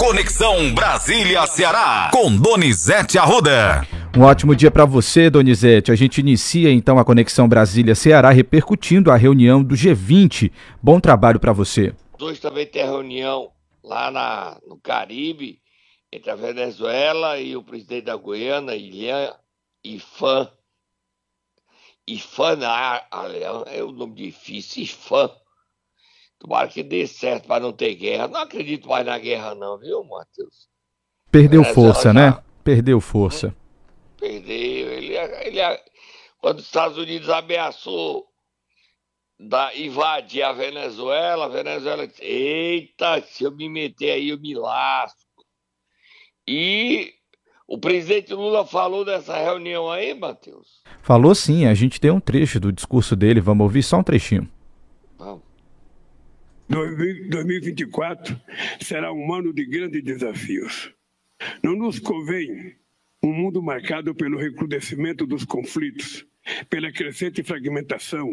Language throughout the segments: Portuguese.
Conexão Brasília-Ceará, com Donizete Arruda. Um ótimo dia para você, Donizete. A gente inicia então a Conexão Brasília-Ceará repercutindo a reunião do G20. Bom trabalho para você. Hoje também tem a reunião lá na, no Caribe entre a Venezuela e o presidente da Guiana, Ilhan Ifan. Ifan, é o nome difícil, Ifan. Tomara que dê certo para não ter guerra. Não acredito mais na guerra, não, viu, Matheus? Perdeu força, né? já... né? Perdeu força. Perdeu. Ele, ele, quando os Estados Unidos ameaçou da, invadir a Venezuela, a Venezuela disse: Eita, se eu me meter aí, eu me lasco. E o presidente Lula falou dessa reunião aí, Matheus? Falou sim, a gente tem um trecho do discurso dele, vamos ouvir só um trechinho. 2024 será um ano de grandes desafios. Não nos convém um mundo marcado pelo recrudescimento dos conflitos, pela crescente fragmentação,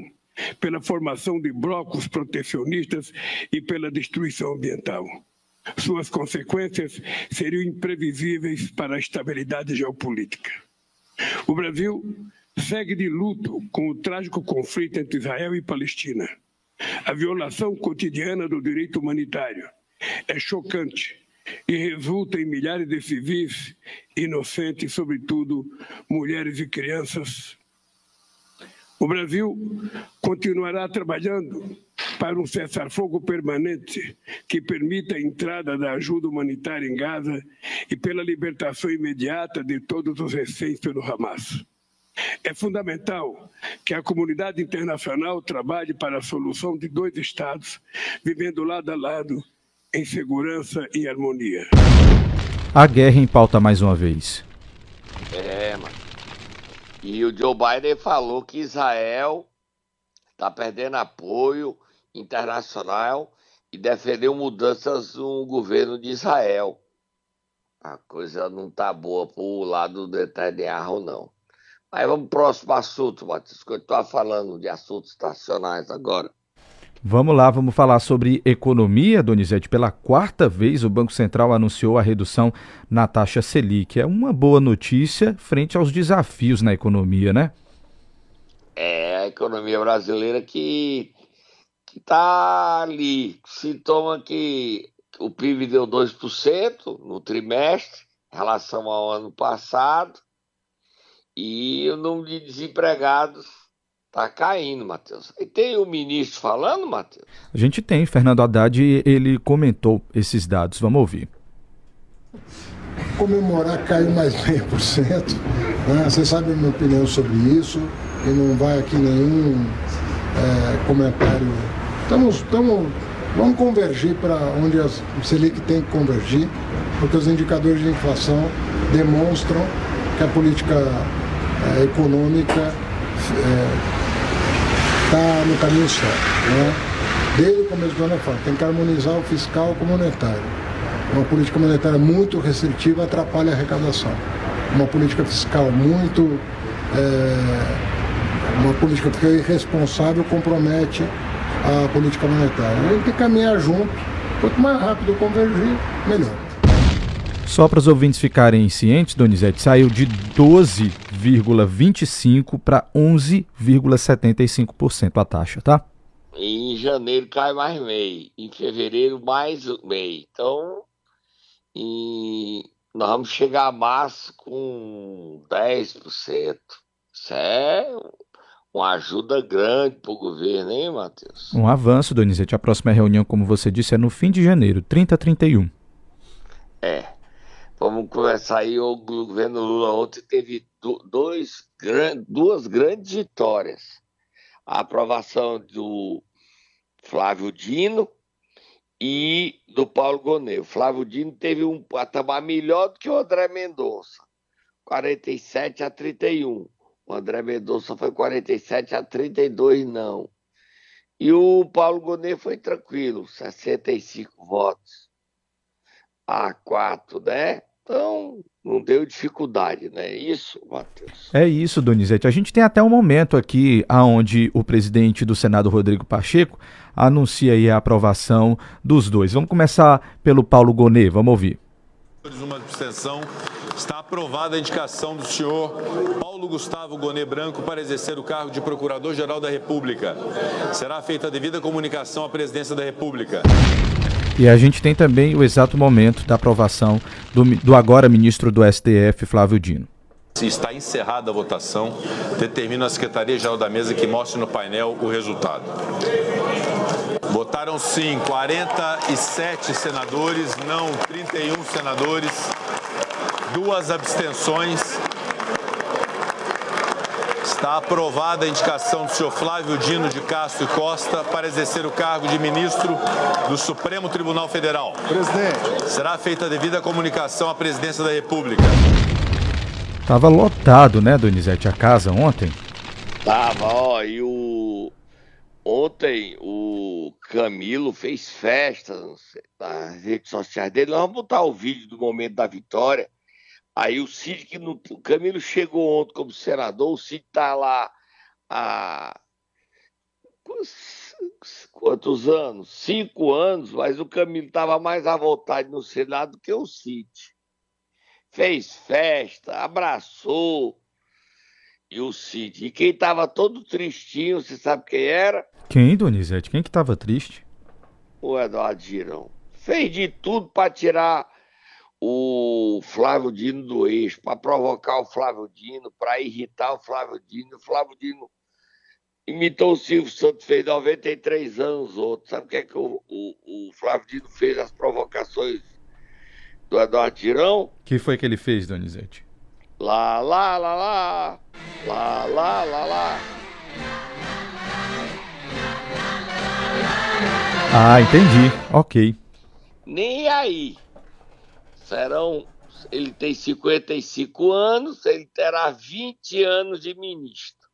pela formação de blocos protecionistas e pela destruição ambiental. Suas consequências seriam imprevisíveis para a estabilidade geopolítica. O Brasil segue de luto com o trágico conflito entre Israel e Palestina a violação cotidiana do direito humanitário é chocante e resulta em milhares de civis inocentes, sobretudo mulheres e crianças. O Brasil continuará trabalhando para um cessar-fogo permanente que permita a entrada da ajuda humanitária em Gaza e pela libertação imediata de todos os reféns pelo Hamas. É fundamental que a comunidade internacional trabalhe para a solução de dois Estados, vivendo lado a lado, em segurança e harmonia. A guerra em pauta mais uma vez. É, mano. E o Joe Biden falou que Israel está perdendo apoio internacional e defendeu mudanças no governo de Israel. A coisa não tá boa pro lado do Netanyahu, não. Aí vamos pro próximo assunto, Matheus, que eu estava falando de assuntos estacionais agora. Vamos lá, vamos falar sobre economia, Donizete. Pela quarta vez, o Banco Central anunciou a redução na taxa Selic. É uma boa notícia frente aos desafios na economia, né? É, a economia brasileira que, que tá ali. Sintoma que o PIB deu 2% no trimestre, em relação ao ano passado. E o número de desempregados está caindo, Matheus. E tem o ministro falando, Matheus? A gente tem, Fernando Haddad, ele comentou esses dados. Vamos ouvir. Comemorar caiu mais meio por cento. Né? Você sabe a minha opinião sobre isso e não vai aqui nenhum é, comentário. Estamos, estamos, vamos convergir para onde a Selic tem que convergir, porque os indicadores de inflação demonstram que a política é, econômica está é, no caminho certo. Né? Desde o começo do ano eu falo, tem que harmonizar o fiscal com o monetário. Uma política monetária muito restritiva atrapalha a arrecadação. Uma política fiscal muito. É, uma política é irresponsável compromete a política monetária. A gente tem que caminhar junto. Quanto mais rápido convergir, melhor. Só para os ouvintes ficarem cientes, Donizete, saiu de 12,25% para 11,75% a taxa, tá? Em janeiro cai mais meio, em fevereiro mais meio. Então, e nós vamos chegar a março com 10%. Isso é uma ajuda grande para o governo, hein, Matheus? Um avanço, Donizete. A próxima reunião, como você disse, é no fim de janeiro, 30 a 31. É. Vamos conversar aí, o governo Lula ontem teve dois, duas grandes vitórias. A aprovação do Flávio Dino e do Paulo Gonet. O Flávio Dino teve um patamar melhor do que o André Mendonça, 47 a 31. O André Mendonça foi 47 a 32, não. E o Paulo Gonet foi tranquilo, 65 votos a 4, né? Então, não deu dificuldade, né? Isso, Matheus. É isso, Donizete. A gente tem até um momento aqui onde o presidente do Senado, Rodrigo Pacheco, anuncia aí a aprovação dos dois. Vamos começar pelo Paulo Gonê, vamos ouvir. Uma abstenção. Está aprovada a indicação do senhor Paulo Gustavo Gonê Branco para exercer o cargo de Procurador-Geral da República. Será feita a devida comunicação à Presidência da República. E a gente tem também o exato momento da aprovação do, do agora ministro do STF, Flávio Dino. Está encerrada a votação, determina a Secretaria-Geral da Mesa que mostre no painel o resultado. Votaram sim 47 senadores, não 31 senadores, duas abstenções. Está aprovada a indicação do senhor Flávio Dino de Castro e Costa para exercer o cargo de ministro do Supremo Tribunal Federal. Presidente. Será feita a devida comunicação à presidência da República. Tava lotado, né, Donizete, a casa ontem? Tava, ó, e o. Ontem o Camilo fez festa nas redes sociais dele. Nós vamos botar o vídeo do momento da vitória. Aí o Cid, que no, o Camilo chegou ontem como senador, o Cid tá lá há quantos anos? Cinco anos, mas o Camilo estava mais à vontade no Senado do que o Cid. Fez festa, abraçou. E o Cid. E quem estava todo tristinho, você sabe quem era? Quem, Donizete? Quem que estava triste? O Eduardo Girão. Fez de tudo para tirar o Flávio Dino do eixo, para provocar o Flávio Dino, para irritar o Flávio Dino. O Flávio Dino imitou o Silvio Santos, fez 93 anos outro. Sabe o que é que o, o, o Flávio Dino fez? As provocações do Eduardo Girão? O que foi que ele fez, Donizete? Lá, lá, lá, lá, lá, lá, lá, lá. Ah, entendi. Ok. Nem aí serão. Ele tem 55 anos, ele terá 20 anos de ministro.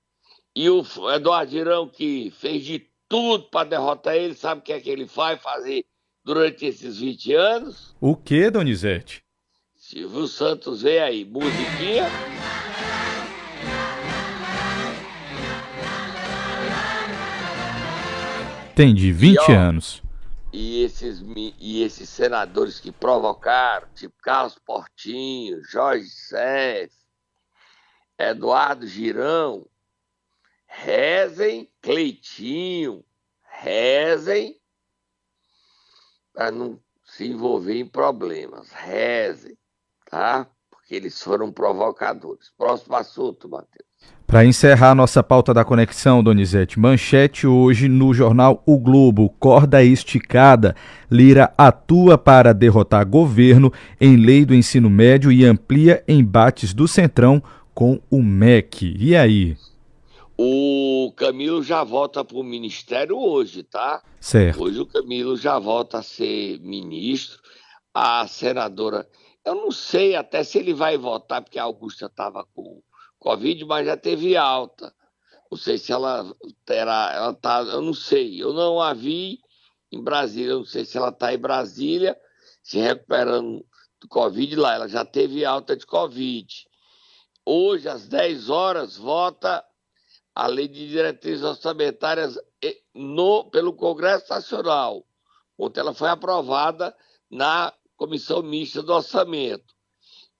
E o Eduardo Girão, que fez de tudo para derrotar ele, sabe o que é que ele vai fazer durante esses 20 anos? O que, Donizete? Silvio Santos vem aí, musiquinha. Entendi, 20 e, ó, anos e esses, e esses senadores que provocaram, tipo Carlos Portinho, Jorge Sef, Eduardo Girão, rezem, Cleitinho, rezem para não se envolver em problemas, rezem, tá? Porque eles foram provocadores. Próximo assunto, Matheus. Para encerrar nossa pauta da conexão, Donizete, manchete hoje no jornal O Globo, corda esticada. Lira atua para derrotar governo em lei do ensino médio e amplia embates do Centrão com o MEC. E aí? O Camilo já volta para o ministério hoje, tá? Certo. Hoje o Camilo já volta a ser ministro. A senadora, eu não sei até se ele vai votar, porque a Augusta estava com Covid, mas já teve alta. Não sei se ela terá, ela tá, eu não sei. Eu não a vi em Brasília, eu não sei se ela está em Brasília, se recuperando do Covid lá. Ela já teve alta de Covid. Hoje, às 10 horas, vota a lei de diretrizes orçamentárias no, pelo Congresso Nacional. Ontem ela foi aprovada na Comissão Mista do Orçamento.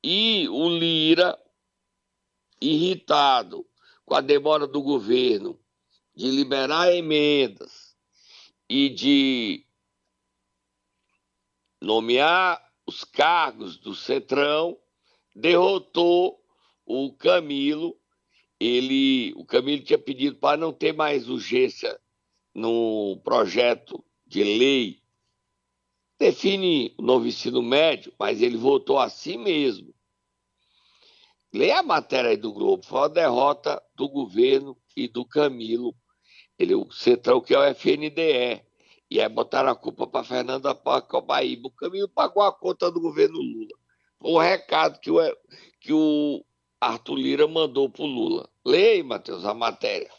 E o Lira, irritado com a demora do governo de liberar emendas e de nomear os cargos do Cetrão, derrotou o Camilo. Ele, o Camilo tinha pedido para não ter mais urgência no projeto de lei define o novo ensino médio, mas ele votou assim mesmo. Leia a matéria aí do Globo, foi uma derrota do governo e do Camilo, ele, o Centrão, que é o FNDE. E aí botaram a culpa para Fernanda Pacobaíba. O Camilo pagou a conta do governo Lula. O recado que o, que o Arthur Lira mandou para o Lula. Leia aí, Matheus, a matéria.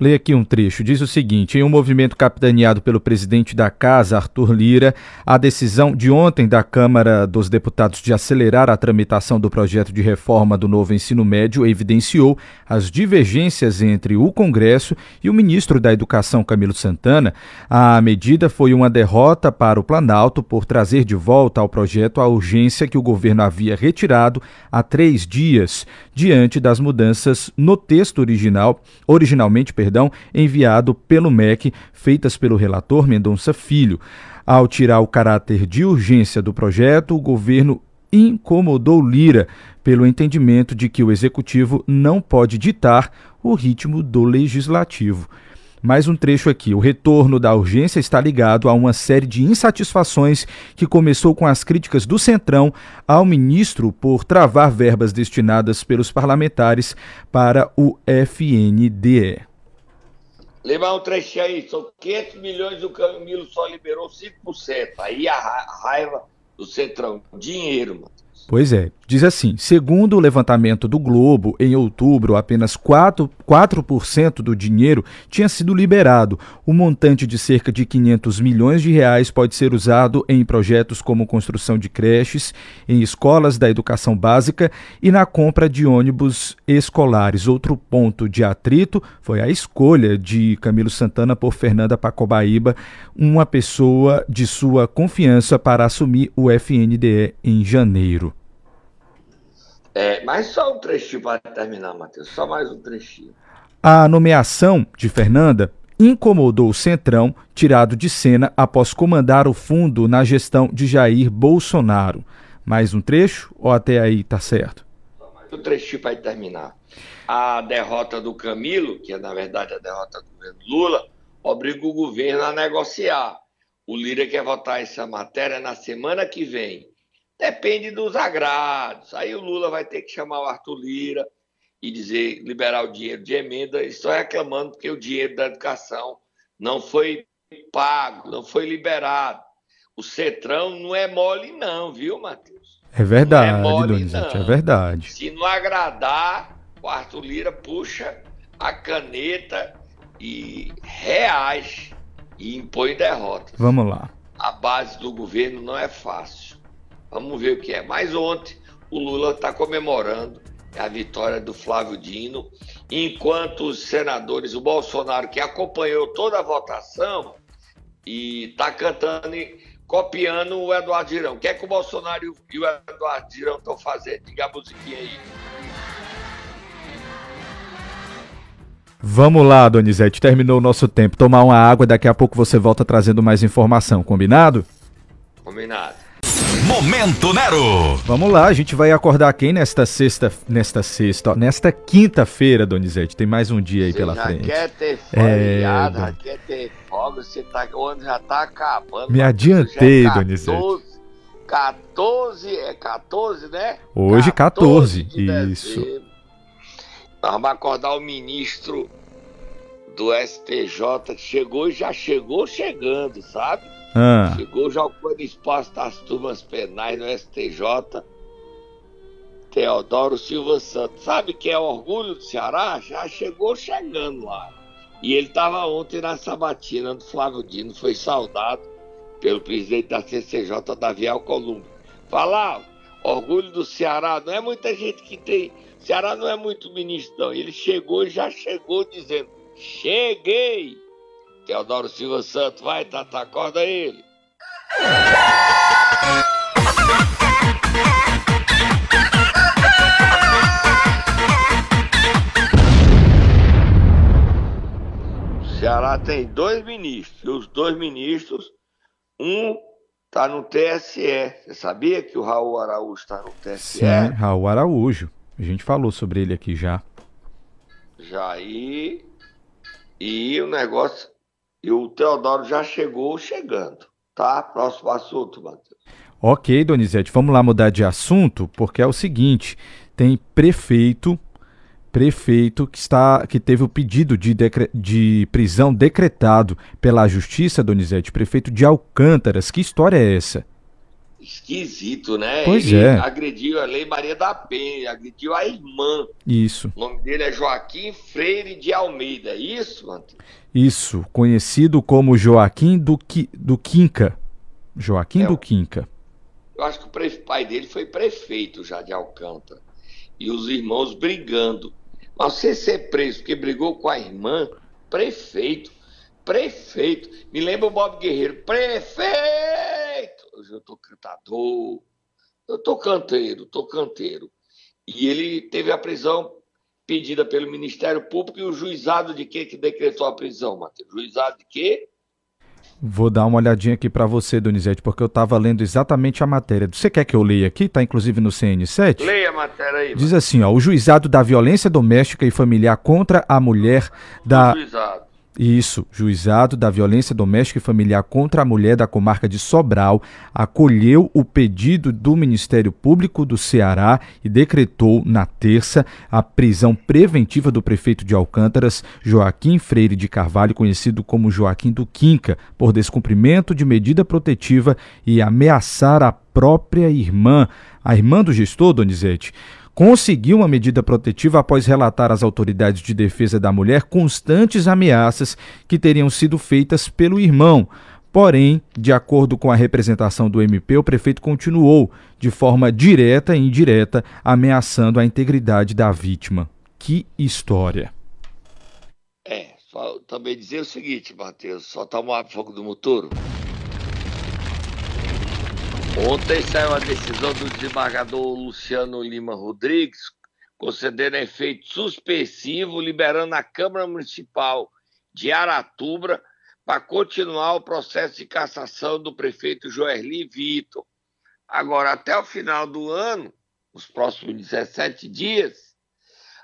Leia aqui um trecho. Diz o seguinte: em um movimento capitaneado pelo presidente da Casa, Arthur Lira, a decisão de ontem da Câmara dos Deputados de acelerar a tramitação do projeto de reforma do novo ensino médio evidenciou as divergências entre o Congresso e o ministro da Educação, Camilo Santana. A medida foi uma derrota para o Planalto por trazer de volta ao projeto a urgência que o governo havia retirado há três dias, diante das mudanças no texto original, originalmente, perdão, enviado pelo MEC, feitas pelo relator Mendonça Filho. Ao tirar o caráter de urgência do projeto, o governo incomodou Lira pelo entendimento de que o executivo não pode ditar o ritmo do legislativo. Mais um trecho aqui. O retorno da urgência está ligado a uma série de insatisfações que começou com as críticas do Centrão ao ministro por travar verbas destinadas pelos parlamentares para o FNDE. Levar um trechinho aí, são 500 milhões o Camilo só liberou 5%. Aí a raiva do Centrão, dinheiro, mano. Pois é. Diz assim: segundo o levantamento do Globo, em outubro, apenas 4%, 4 do dinheiro tinha sido liberado. O montante de cerca de 500 milhões de reais pode ser usado em projetos como construção de creches, em escolas da educação básica e na compra de ônibus escolares. Outro ponto de atrito foi a escolha de Camilo Santana por Fernanda Pacobaíba, uma pessoa de sua confiança para assumir o FNDE em janeiro. É, mas só um trechinho para terminar, Matheus. Só mais um trechinho. A nomeação de Fernanda incomodou o Centrão, tirado de cena após comandar o fundo na gestão de Jair Bolsonaro. Mais um trecho ou até aí tá certo? Só mais um trechinho para terminar. A derrota do Camilo, que é na verdade a derrota do governo Lula, obriga o governo a negociar. O Lira quer votar essa matéria na semana que vem. Depende dos agrados. Aí o Lula vai ter que chamar o Arthur Lira e dizer liberar o dinheiro de emenda. Estou reclamando porque o dinheiro da educação não foi pago, não foi liberado. O Cetrão não é mole, não, viu, Matheus? É verdade, é mole, Donizete, é verdade. Se não agradar, o Arthur Lira puxa a caneta e reage e impõe derrota. Vamos lá. A base do governo não é fácil. Vamos ver o que é. Mas ontem o Lula está comemorando a vitória do Flávio Dino, enquanto os senadores, o Bolsonaro, que acompanhou toda a votação e está cantando e copiando o Eduardo Girão. O que é que o Bolsonaro e o Eduardo Girão estão fazendo? Diga a musiquinha aí. Vamos lá, Donizete, terminou o nosso tempo. Tomar uma água, daqui a pouco você volta trazendo mais informação, combinado? Combinado. Momento Nero. Vamos lá, a gente vai acordar quem nesta sexta, nesta sexta, ó, nesta quinta-feira, Donizete. Tem mais um dia aí você pela já frente. quer ter feriado, é... já quer ter folga, você tá, o ano já tá acabando. Me adiantei, é 14, Donizete. 14, é 14, né? Hoje 14, 14 isso. Nós vamos acordar o ministro do STJ que chegou e já chegou chegando, sabe? Ah. Já ocupando espaço das turmas penais no STJ. Teodoro Silva Santos. Sabe que é orgulho do Ceará? Já chegou chegando lá. E ele estava ontem na sabatina do Flávio Dino, foi saudado pelo presidente da CCJ, Davi Alcolumbre. Falar, orgulho do Ceará, não é muita gente que tem. Ceará não é muito ministro, não. Ele chegou já chegou dizendo: Cheguei! Teodoro Silva Santos, vai, Tata, acorda ele. Ceará tem dois ministros, e os dois ministros, um está no TSE. Você sabia que o Raul Araújo está no TSE? Sim, Raul Araújo. A gente falou sobre ele aqui já. Já aí. E o negócio e o Teodoro já chegou chegando, tá? Próximo assunto, Matheus. Ok, Donizete, vamos lá mudar de assunto, porque é o seguinte: tem prefeito, prefeito que está que teve o pedido de, decre, de prisão decretado pela Justiça, Donizete, prefeito de Alcântaras. Que história é essa? Esquisito, né? Pois Ele é. agrediu a Lei Maria da Penha, agrediu a irmã. Isso. O nome dele é Joaquim Freire de Almeida. Isso, Matheus? Isso, conhecido como Joaquim do, Qui, do Quinca. Joaquim É. do Quinca. Eu acho que o pai dele foi prefeito já de Alcântara. E os irmãos brigando. Mas você ser preso porque brigou com a irmã, prefeito, prefeito. Me lembra o Bob Guerreiro, prefeito! Eu tô cantador, eu tô canteiro, tô canteiro. E ele teve a prisão pedida pelo Ministério Público e o juizado de quê que decretou a prisão, Matheus? Juizado de quê? Vou dar uma olhadinha aqui para você, Donizete, porque eu estava lendo exatamente a matéria. Você quer que eu leia aqui? Está inclusive no CN7? Leia a matéria aí, Diz assim, ó, o juizado da violência doméstica e familiar contra a mulher da juizado. Isso, juizado da violência doméstica e familiar contra a mulher da comarca de Sobral acolheu o pedido do Ministério Público do Ceará e decretou na terça a prisão preventiva do prefeito de Alcântaras, Joaquim Freire de Carvalho, conhecido como Joaquim do Quinca, por descumprimento de medida protetiva e ameaçar a própria irmã, a irmã do gestor, Donizete conseguiu uma medida protetiva após relatar às autoridades de defesa da mulher constantes ameaças que teriam sido feitas pelo irmão. Porém, de acordo com a representação do MP, o prefeito continuou, de forma direta e indireta, ameaçando a integridade da vítima. Que história! É, só também dizer o seguinte, Matheus, só tomar fogo do motor. Ontem saiu a decisão do desembargador Luciano Lima Rodrigues, concedendo efeito suspensivo, liberando a Câmara Municipal de Aratuba para continuar o processo de cassação do prefeito Joerli Vitor. Agora, até o final do ano, os próximos 17 dias,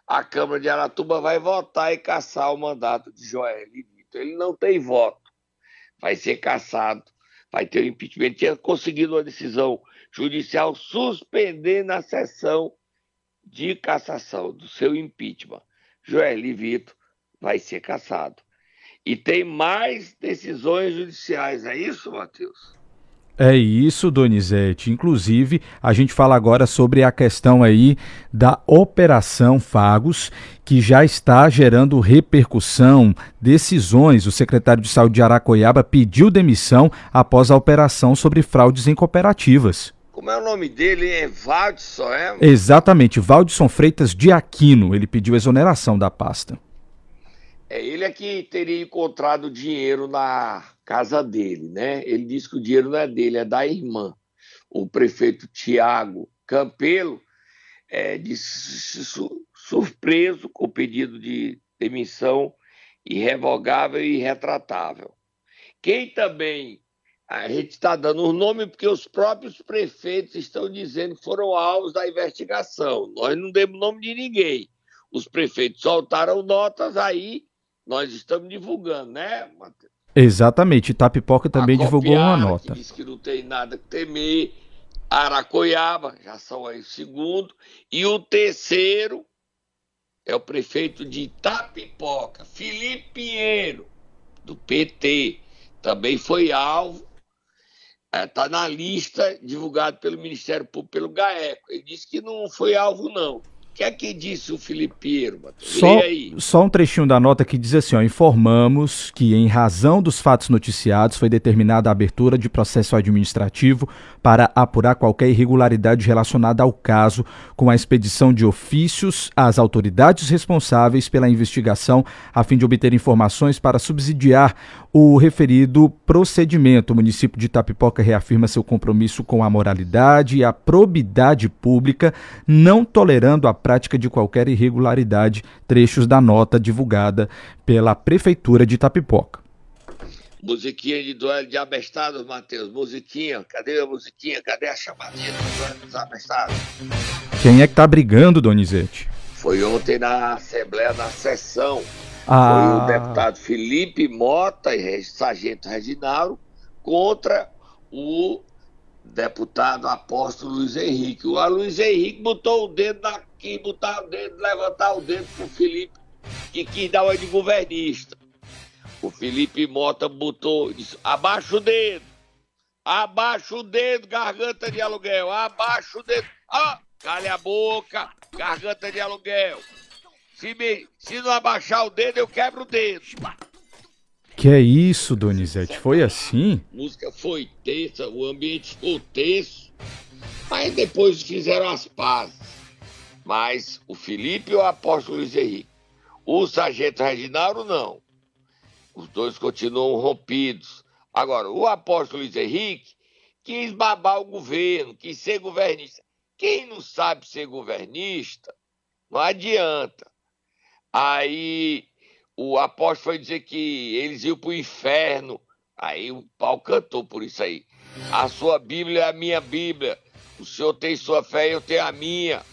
a Câmara de Aratuba vai votar e cassar o mandato de Joerli Vitor. Ele não tem voto, vai ser cassado vai ter o impeachment. Tinha conseguido uma decisão judicial suspendendo a sessão de cassação do seu impeachment. Joeli Vitor vai ser cassado. E tem mais decisões judiciais, é isso, Matheus? É isso, Donizete. Inclusive, a gente fala agora sobre a questão aí da Operação Fagos, que já está gerando repercussão, decisões. O secretário de Saúde de Aracoiaba pediu demissão após a operação sobre fraudes em cooperativas. Como é o nome dele? É Valdson, é? Exatamente, Valdson Freitas de Aquino. Ele pediu exoneração da pasta. É ele é que teria encontrado dinheiro na casa dele, né? Ele disse que o dinheiro não é dele, é da irmã. O prefeito Tiago Campelo é, disse su surpreso com o pedido de demissão irrevogável e irretratável. Quem também a gente está dando o nome porque os próprios prefeitos estão dizendo que foram alvos da investigação. Nós não demos nome de ninguém. Os prefeitos soltaram notas aí, nós estamos divulgando, né, Matheus? Exatamente, Itapipoca também divulgou uma nota. Que diz que não tem nada que temer. Aracoiaba, já são aí o segundo. E o terceiro é o prefeito de Itapipoca, Felipe Pinheiro, do PT. Também foi alvo. Está na lista divulgada pelo Ministério Público, pelo GAECO. Ele disse que não foi alvo, não. O que é que disse o Matheus? Só, só um trechinho da nota que diz assim: ó, informamos que, em razão dos fatos noticiados, foi determinada a abertura de processo administrativo para apurar qualquer irregularidade relacionada ao caso, com a expedição de ofícios às autoridades responsáveis pela investigação, a fim de obter informações para subsidiar o referido procedimento. O município de Itapipoca reafirma seu compromisso com a moralidade e a probidade pública, não tolerando a prática de qualquer irregularidade. Trechos da nota divulgada pela Prefeitura de Itapipoca. Musiquinha de duelo de abestados, Matheus. Musiquinha, cadê a musiquinha? Cadê a chamadinha do duelo dos abestados? Quem é que tá brigando, Donizete? Foi ontem na Assembleia, na sessão. Ah. Foi o deputado Felipe Mota e Sargento Reginaldo contra o deputado apóstolo Luiz Henrique. O Luiz Henrique botou o dedo aqui, botar o dedo, levantar o dedo pro Felipe, que quis dar uma de governista. O Felipe Mota botou, disse, abaixa o dedo, Abaixa o dedo, garganta de aluguel. Abaixa o dedo. Ah, calha a boca, garganta de aluguel. Se, me, se não abaixar o dedo, eu quebro o dedo. Que é isso, Donizete? Foi assim? A música foi tensa, o ambiente ficou tenso. Mas depois fizeram as pazes. Mas o Felipe e o apóstolo Luiz Henrique. O sargento Reginaldo, não. Os dois continuam rompidos. Agora, o apóstolo Luiz Henrique quis babar o governo, quis ser governista. Quem não sabe ser governista, não adianta. Aí o apóstolo foi dizer que eles iam para o inferno. Aí o pau cantou por isso aí. A sua Bíblia é a minha Bíblia. O senhor tem sua fé, eu tenho a minha.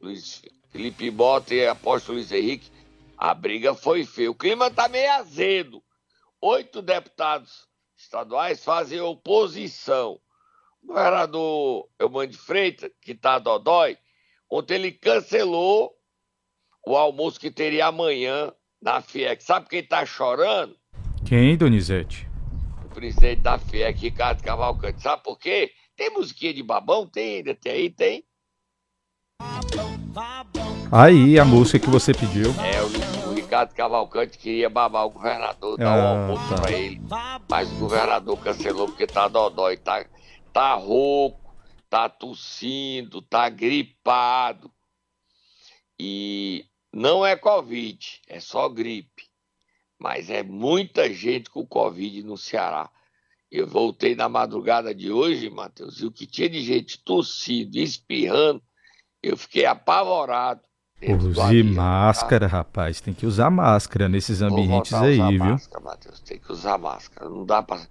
Luiz Felipe Bota e apóstolo Luiz Henrique. A briga foi feia. O clima está meio azedo. Oito deputados estaduais fazem oposição. O governador Eumano de Freitas, que está dodói, ontem ele cancelou o almoço que teria amanhã na FIEC. Sabe quem está chorando? Quem, Donizete? O presidente da FIEC, Ricardo Cavalcante. Sabe por quê? Tem musiquinha de babão? Tem ainda, tem aí, tem. Aí, a música que você pediu. É, o, o Ricardo Cavalcante queria babar o governador, dar ah, um almoço tá. pra ele. Mas o governador cancelou porque tá dodói, tá, tá rouco, tá tossindo, tá gripado. E não é Covid, é só gripe. Mas é muita gente com Covid no Ceará. Eu voltei na madrugada de hoje, Matheus, e o que tinha de gente tossindo, espirrando, eu fiquei apavorado. Use máscara, tá? rapaz. Tem que usar máscara nesses ambientes aí, viu? Máscara, Matheus. Tem que usar máscara. Não dá pra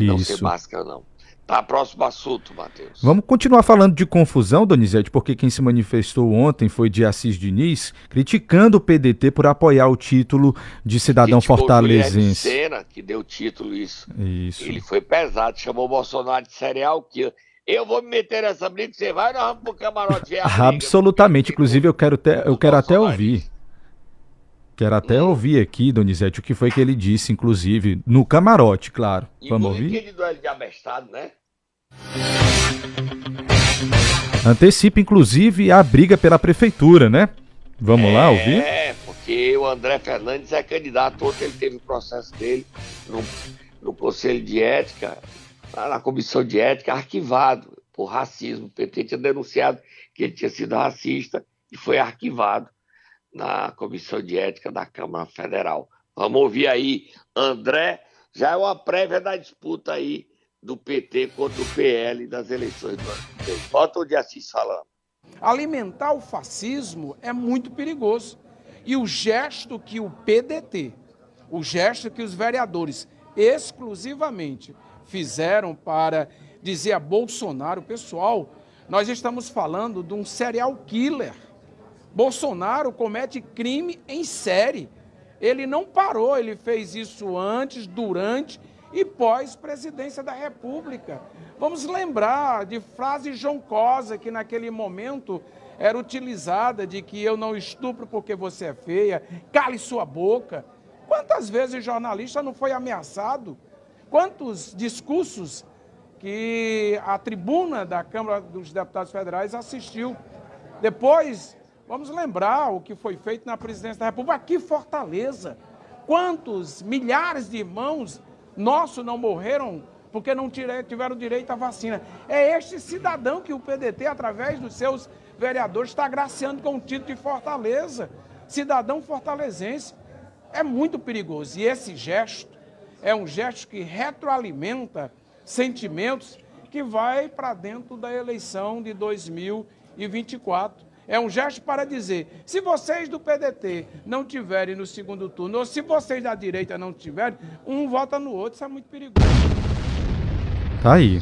não ser máscara, não. Tá, próximo assunto, Matheus. Vamos continuar falando de confusão, Donizete, porque quem se manifestou ontem foi de Assis Diniz, criticando o PDT por apoiar o título de cidadão Criticou fortalezense. Sena, que deu título isso. Isso. Ele foi pesado, chamou o Bolsonaro de cereal killer. Eu vou me meter nessa briga, você vai, nós vamos pro camarote ver a Absolutamente, inclusive eu quero, ter, eu quero até ouvir. Quero até hum. ouvir aqui, Donizete, o que foi que ele disse, inclusive, no camarote, claro. E Vamos ouvir? E duelo de abestado, né? Antecipa, inclusive, a briga pela prefeitura, né? Vamos é, lá ouvir? É, porque o André Fernandes é candidato, ontem ele teve o processo dele no, no Conselho de Ética, na Comissão de Ética, arquivado por racismo. O PT tinha denunciado que ele tinha sido racista e foi arquivado na Comissão de Ética da Câmara Federal. Vamos ouvir aí, André, já é uma prévia da disputa aí do PT contra o PL das eleições do ano que vem. Bota o de Assis falando. Alimentar o fascismo é muito perigoso. E o gesto que o PDT, o gesto que os vereadores exclusivamente fizeram para dizer a Bolsonaro, pessoal, nós estamos falando de um serial killer. Bolsonaro comete crime em série. Ele não parou, ele fez isso antes, durante e pós-presidência da República. Vamos lembrar de frase joncosa que naquele momento era utilizada de que eu não estupro porque você é feia, cale sua boca. Quantas vezes jornalista não foi ameaçado? Quantos discursos que a tribuna da Câmara dos Deputados Federais assistiu? Depois, vamos lembrar o que foi feito na presidência da República aqui em Fortaleza. Quantos milhares de irmãos nossos não morreram porque não tiveram direito à vacina. É este cidadão que o PDT, através dos seus vereadores, está agraciando com o título de Fortaleza. Cidadão fortalezense. É muito perigoso. E esse gesto é um gesto que retroalimenta sentimentos que vai para dentro da eleição de 2024. É um gesto para dizer: se vocês do PDT não tiverem no segundo turno, ou se vocês da direita não tiverem, um vota no outro, isso é muito perigoso. Tá aí.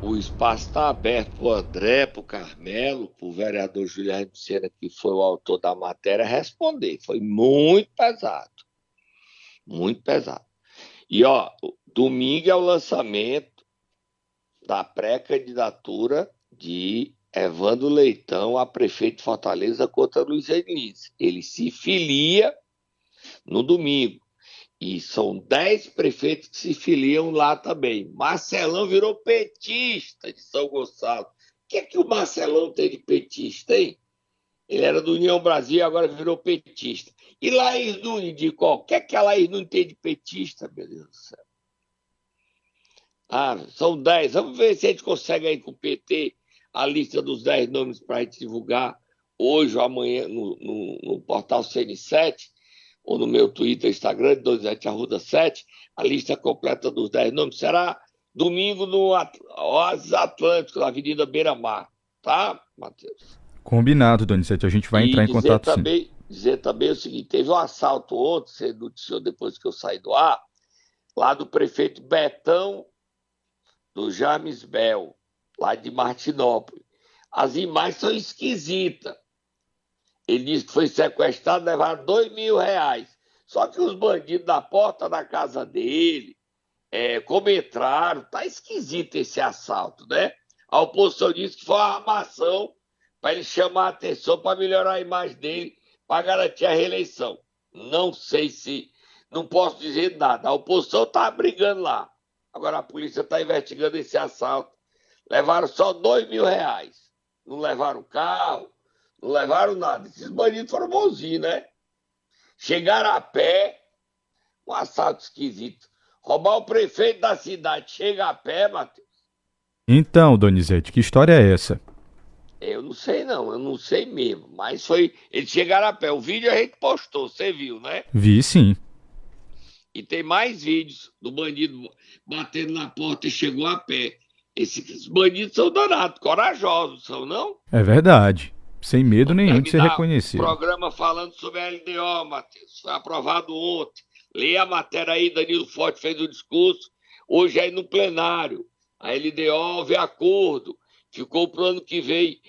O espaço está aberto para o André, para o Carmelo, para o vereador Juliano Sena, que foi o autor da matéria, responder. Foi muito pesado. Muito pesado. E, ó, domingo é o lançamento da pré-candidatura de Evandro Leitão a prefeito de Fortaleza contra Luiz Henrique. Ele se filia no domingo. E são dez prefeitos que se filiam lá também. Marcelão virou petista de São Gonçalo. O que é que o Marcelão tem de petista, hein? Ele era do União Brasil, agora virou petista. E Laís Nunes de qual? O que é que a Laís Nunes tem de petista, meu Deus do céu? Ah, são dez. Vamos ver se a gente consegue aí com o PT a lista dos dez nomes para a gente divulgar hoje ou amanhã no, no, no portal CN7 ou no meu Twitter, Instagram, 27 Arruda 7, a lista completa dos 10 nomes será domingo no Oasis Atlântico, na Avenida Beira Mar. Tá, Matheus? Combinado, Donizete. A gente vai e entrar em contato também, sim. Dizer também o seguinte: teve um assalto ontem, você noticiou depois que eu saí do ar, lá do prefeito Betão do James Bel, lá de Martinópolis. As imagens são esquisitas. Ele disse que foi sequestrado, levaram dois mil reais. Só que os bandidos da porta da casa dele, é, como entraram, tá esquisito esse assalto, né? A oposição disse que foi uma armação para ele chamar a atenção, para melhorar a imagem dele, para garantir a reeleição. Não sei se. Não posso dizer nada. A oposição está brigando lá. Agora a polícia está investigando esse assalto. Levaram só dois mil reais. Não levaram carro, não levaram nada. Esses bandidos foram bonzinhos, né? Chegaram a pé, um assalto esquisito. Roubar o prefeito da cidade, chega a pé, Matheus. Então, Donizete, que história é essa? Eu não sei não, eu não sei mesmo. Mas foi. Eles chegaram a pé. O vídeo a gente postou, você viu, né? Vi sim. E tem mais vídeos do bandido batendo na porta e chegou a pé. Esses bandidos são danados, corajosos, são não? É verdade. Sem medo nenhum de ser reconhecido. Programa falando sobre a LDO, Matheus. Foi aprovado ontem. Leia a matéria aí, Danilo Forte fez o discurso. Hoje aí no plenário. A LDO houve acordo. Ficou para o ano que vem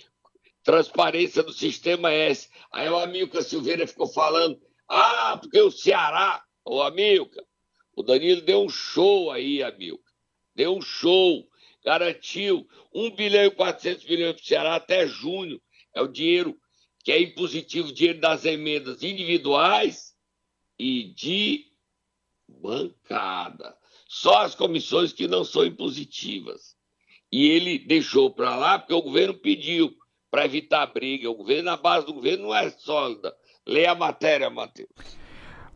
transparência do sistema S. Aí o Amilcar Silveira ficou falando: ah, porque o Ceará, o Amilcar, o Danilo deu um show aí, Amilcar. Deu um show. Garantiu 1 bilhão e 400 milhões para o Ceará até junho é o dinheiro que é impositivo, dinheiro das emendas individuais e de bancada. Só as comissões que não são impositivas. E ele deixou para lá porque o governo pediu para evitar briga. O governo, a base do governo não é sólida. Leia a matéria, Matheus.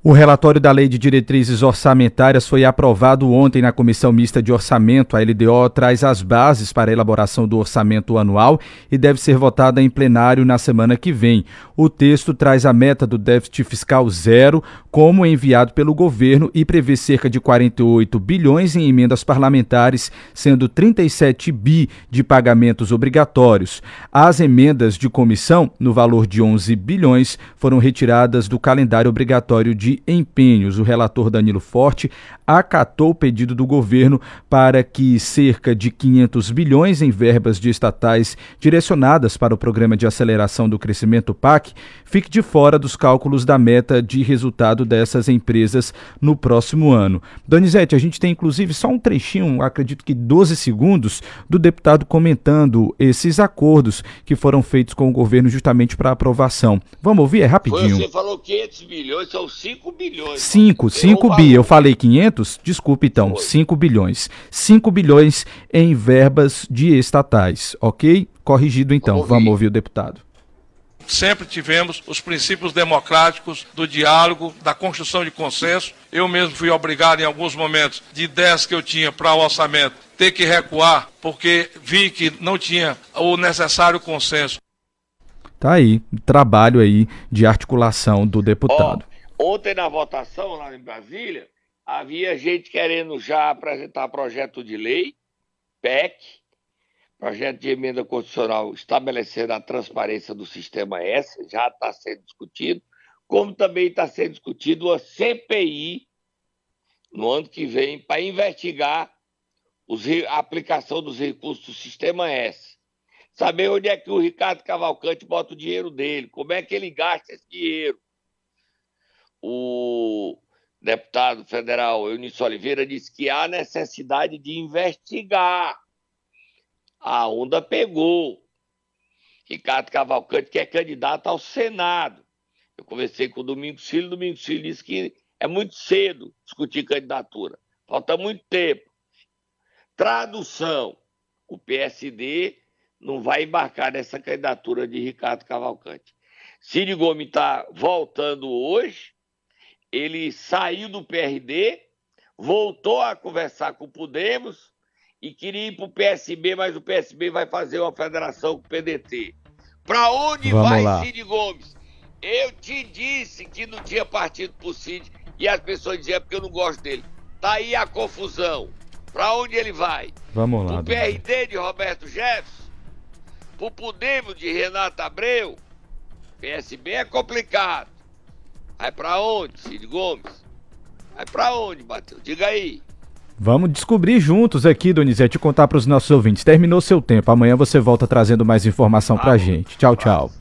O relatório da Lei de Diretrizes Orçamentárias foi aprovado ontem na Comissão Mista de Orçamento. A LDO traz as bases para a elaboração do orçamento anual e deve ser votada em plenário na semana que vem. O texto traz a meta do déficit fiscal zero, como enviado pelo governo, e prevê cerca de 48 bilhões em emendas parlamentares, sendo 37 bi de pagamentos obrigatórios. As emendas de comissão, no valor de 11 bilhões, foram retiradas do calendário obrigatório de empenhos. O relator Danilo Forte acatou o pedido do governo para que cerca de 500 bilhões em verbas de estatais direcionadas para o Programa de Aceleração do Crescimento PAC fique de fora dos cálculos da meta de resultado dessas empresas no próximo ano. Donizete, a gente tem inclusive só um trechinho, acredito que 12 segundos, do deputado comentando esses acordos que foram feitos com o governo justamente para aprovação. Vamos ouvir? É rapidinho. Você falou 500 bilhões, são 5 bilhões. 5, 5 bi. Eu falei 500? Desculpe então, 5 bilhões. 5 bilhões em verbas de estatais, ok? Corrigido então. Vamos ouvir, Vamos ouvir o deputado. Sempre tivemos os princípios democráticos do diálogo, da construção de consenso. Eu mesmo fui obrigado, em alguns momentos, de ideias que eu tinha para o orçamento, ter que recuar, porque vi que não tinha o necessário consenso. Tá aí, trabalho aí de articulação do deputado. Oh, ontem na votação lá em Brasília, havia gente querendo já apresentar projeto de lei, PEC, projeto de emenda constitucional estabelecendo a transparência do sistema S, já está sendo discutido, como também está sendo discutido a CPI no ano que vem para investigar os, a aplicação dos recursos do sistema S. Saber onde é que o Ricardo Cavalcante bota o dinheiro dele, como é que ele gasta esse dinheiro. O deputado federal Eunício Oliveira disse que há necessidade de investigar a onda pegou. Ricardo Cavalcante, que é candidato ao Senado. Eu conversei com o Domingos Filho, o Domingos Filho disse que É muito cedo discutir candidatura. Falta muito tempo. Tradução: o PSD não vai embarcar nessa candidatura de Ricardo Cavalcante. Cid Gomes está voltando hoje, ele saiu do PRD, voltou a conversar com o Podemos e queria ir para o PSB, mas o PSB vai fazer uma federação com o PDT. Para onde Vamos vai lá. Cid Gomes? Eu te disse que não tinha partido pro Cid e as pessoas diziam porque eu não gosto dele. Tá aí a confusão. Para onde ele vai? Vamos lá. Pro PRD de Roberto Jefferson? Pro Podemos de Renato Abreu? PSB é complicado. Vai pra onde, Cid Gomes? Vai pra onde, Matheus? Diga aí. Vamos descobrir juntos aqui, Donizete, e contar para os nossos ouvintes. Terminou seu tempo. Amanhã você volta trazendo mais informação Tá pra gente. Tchau, tchau.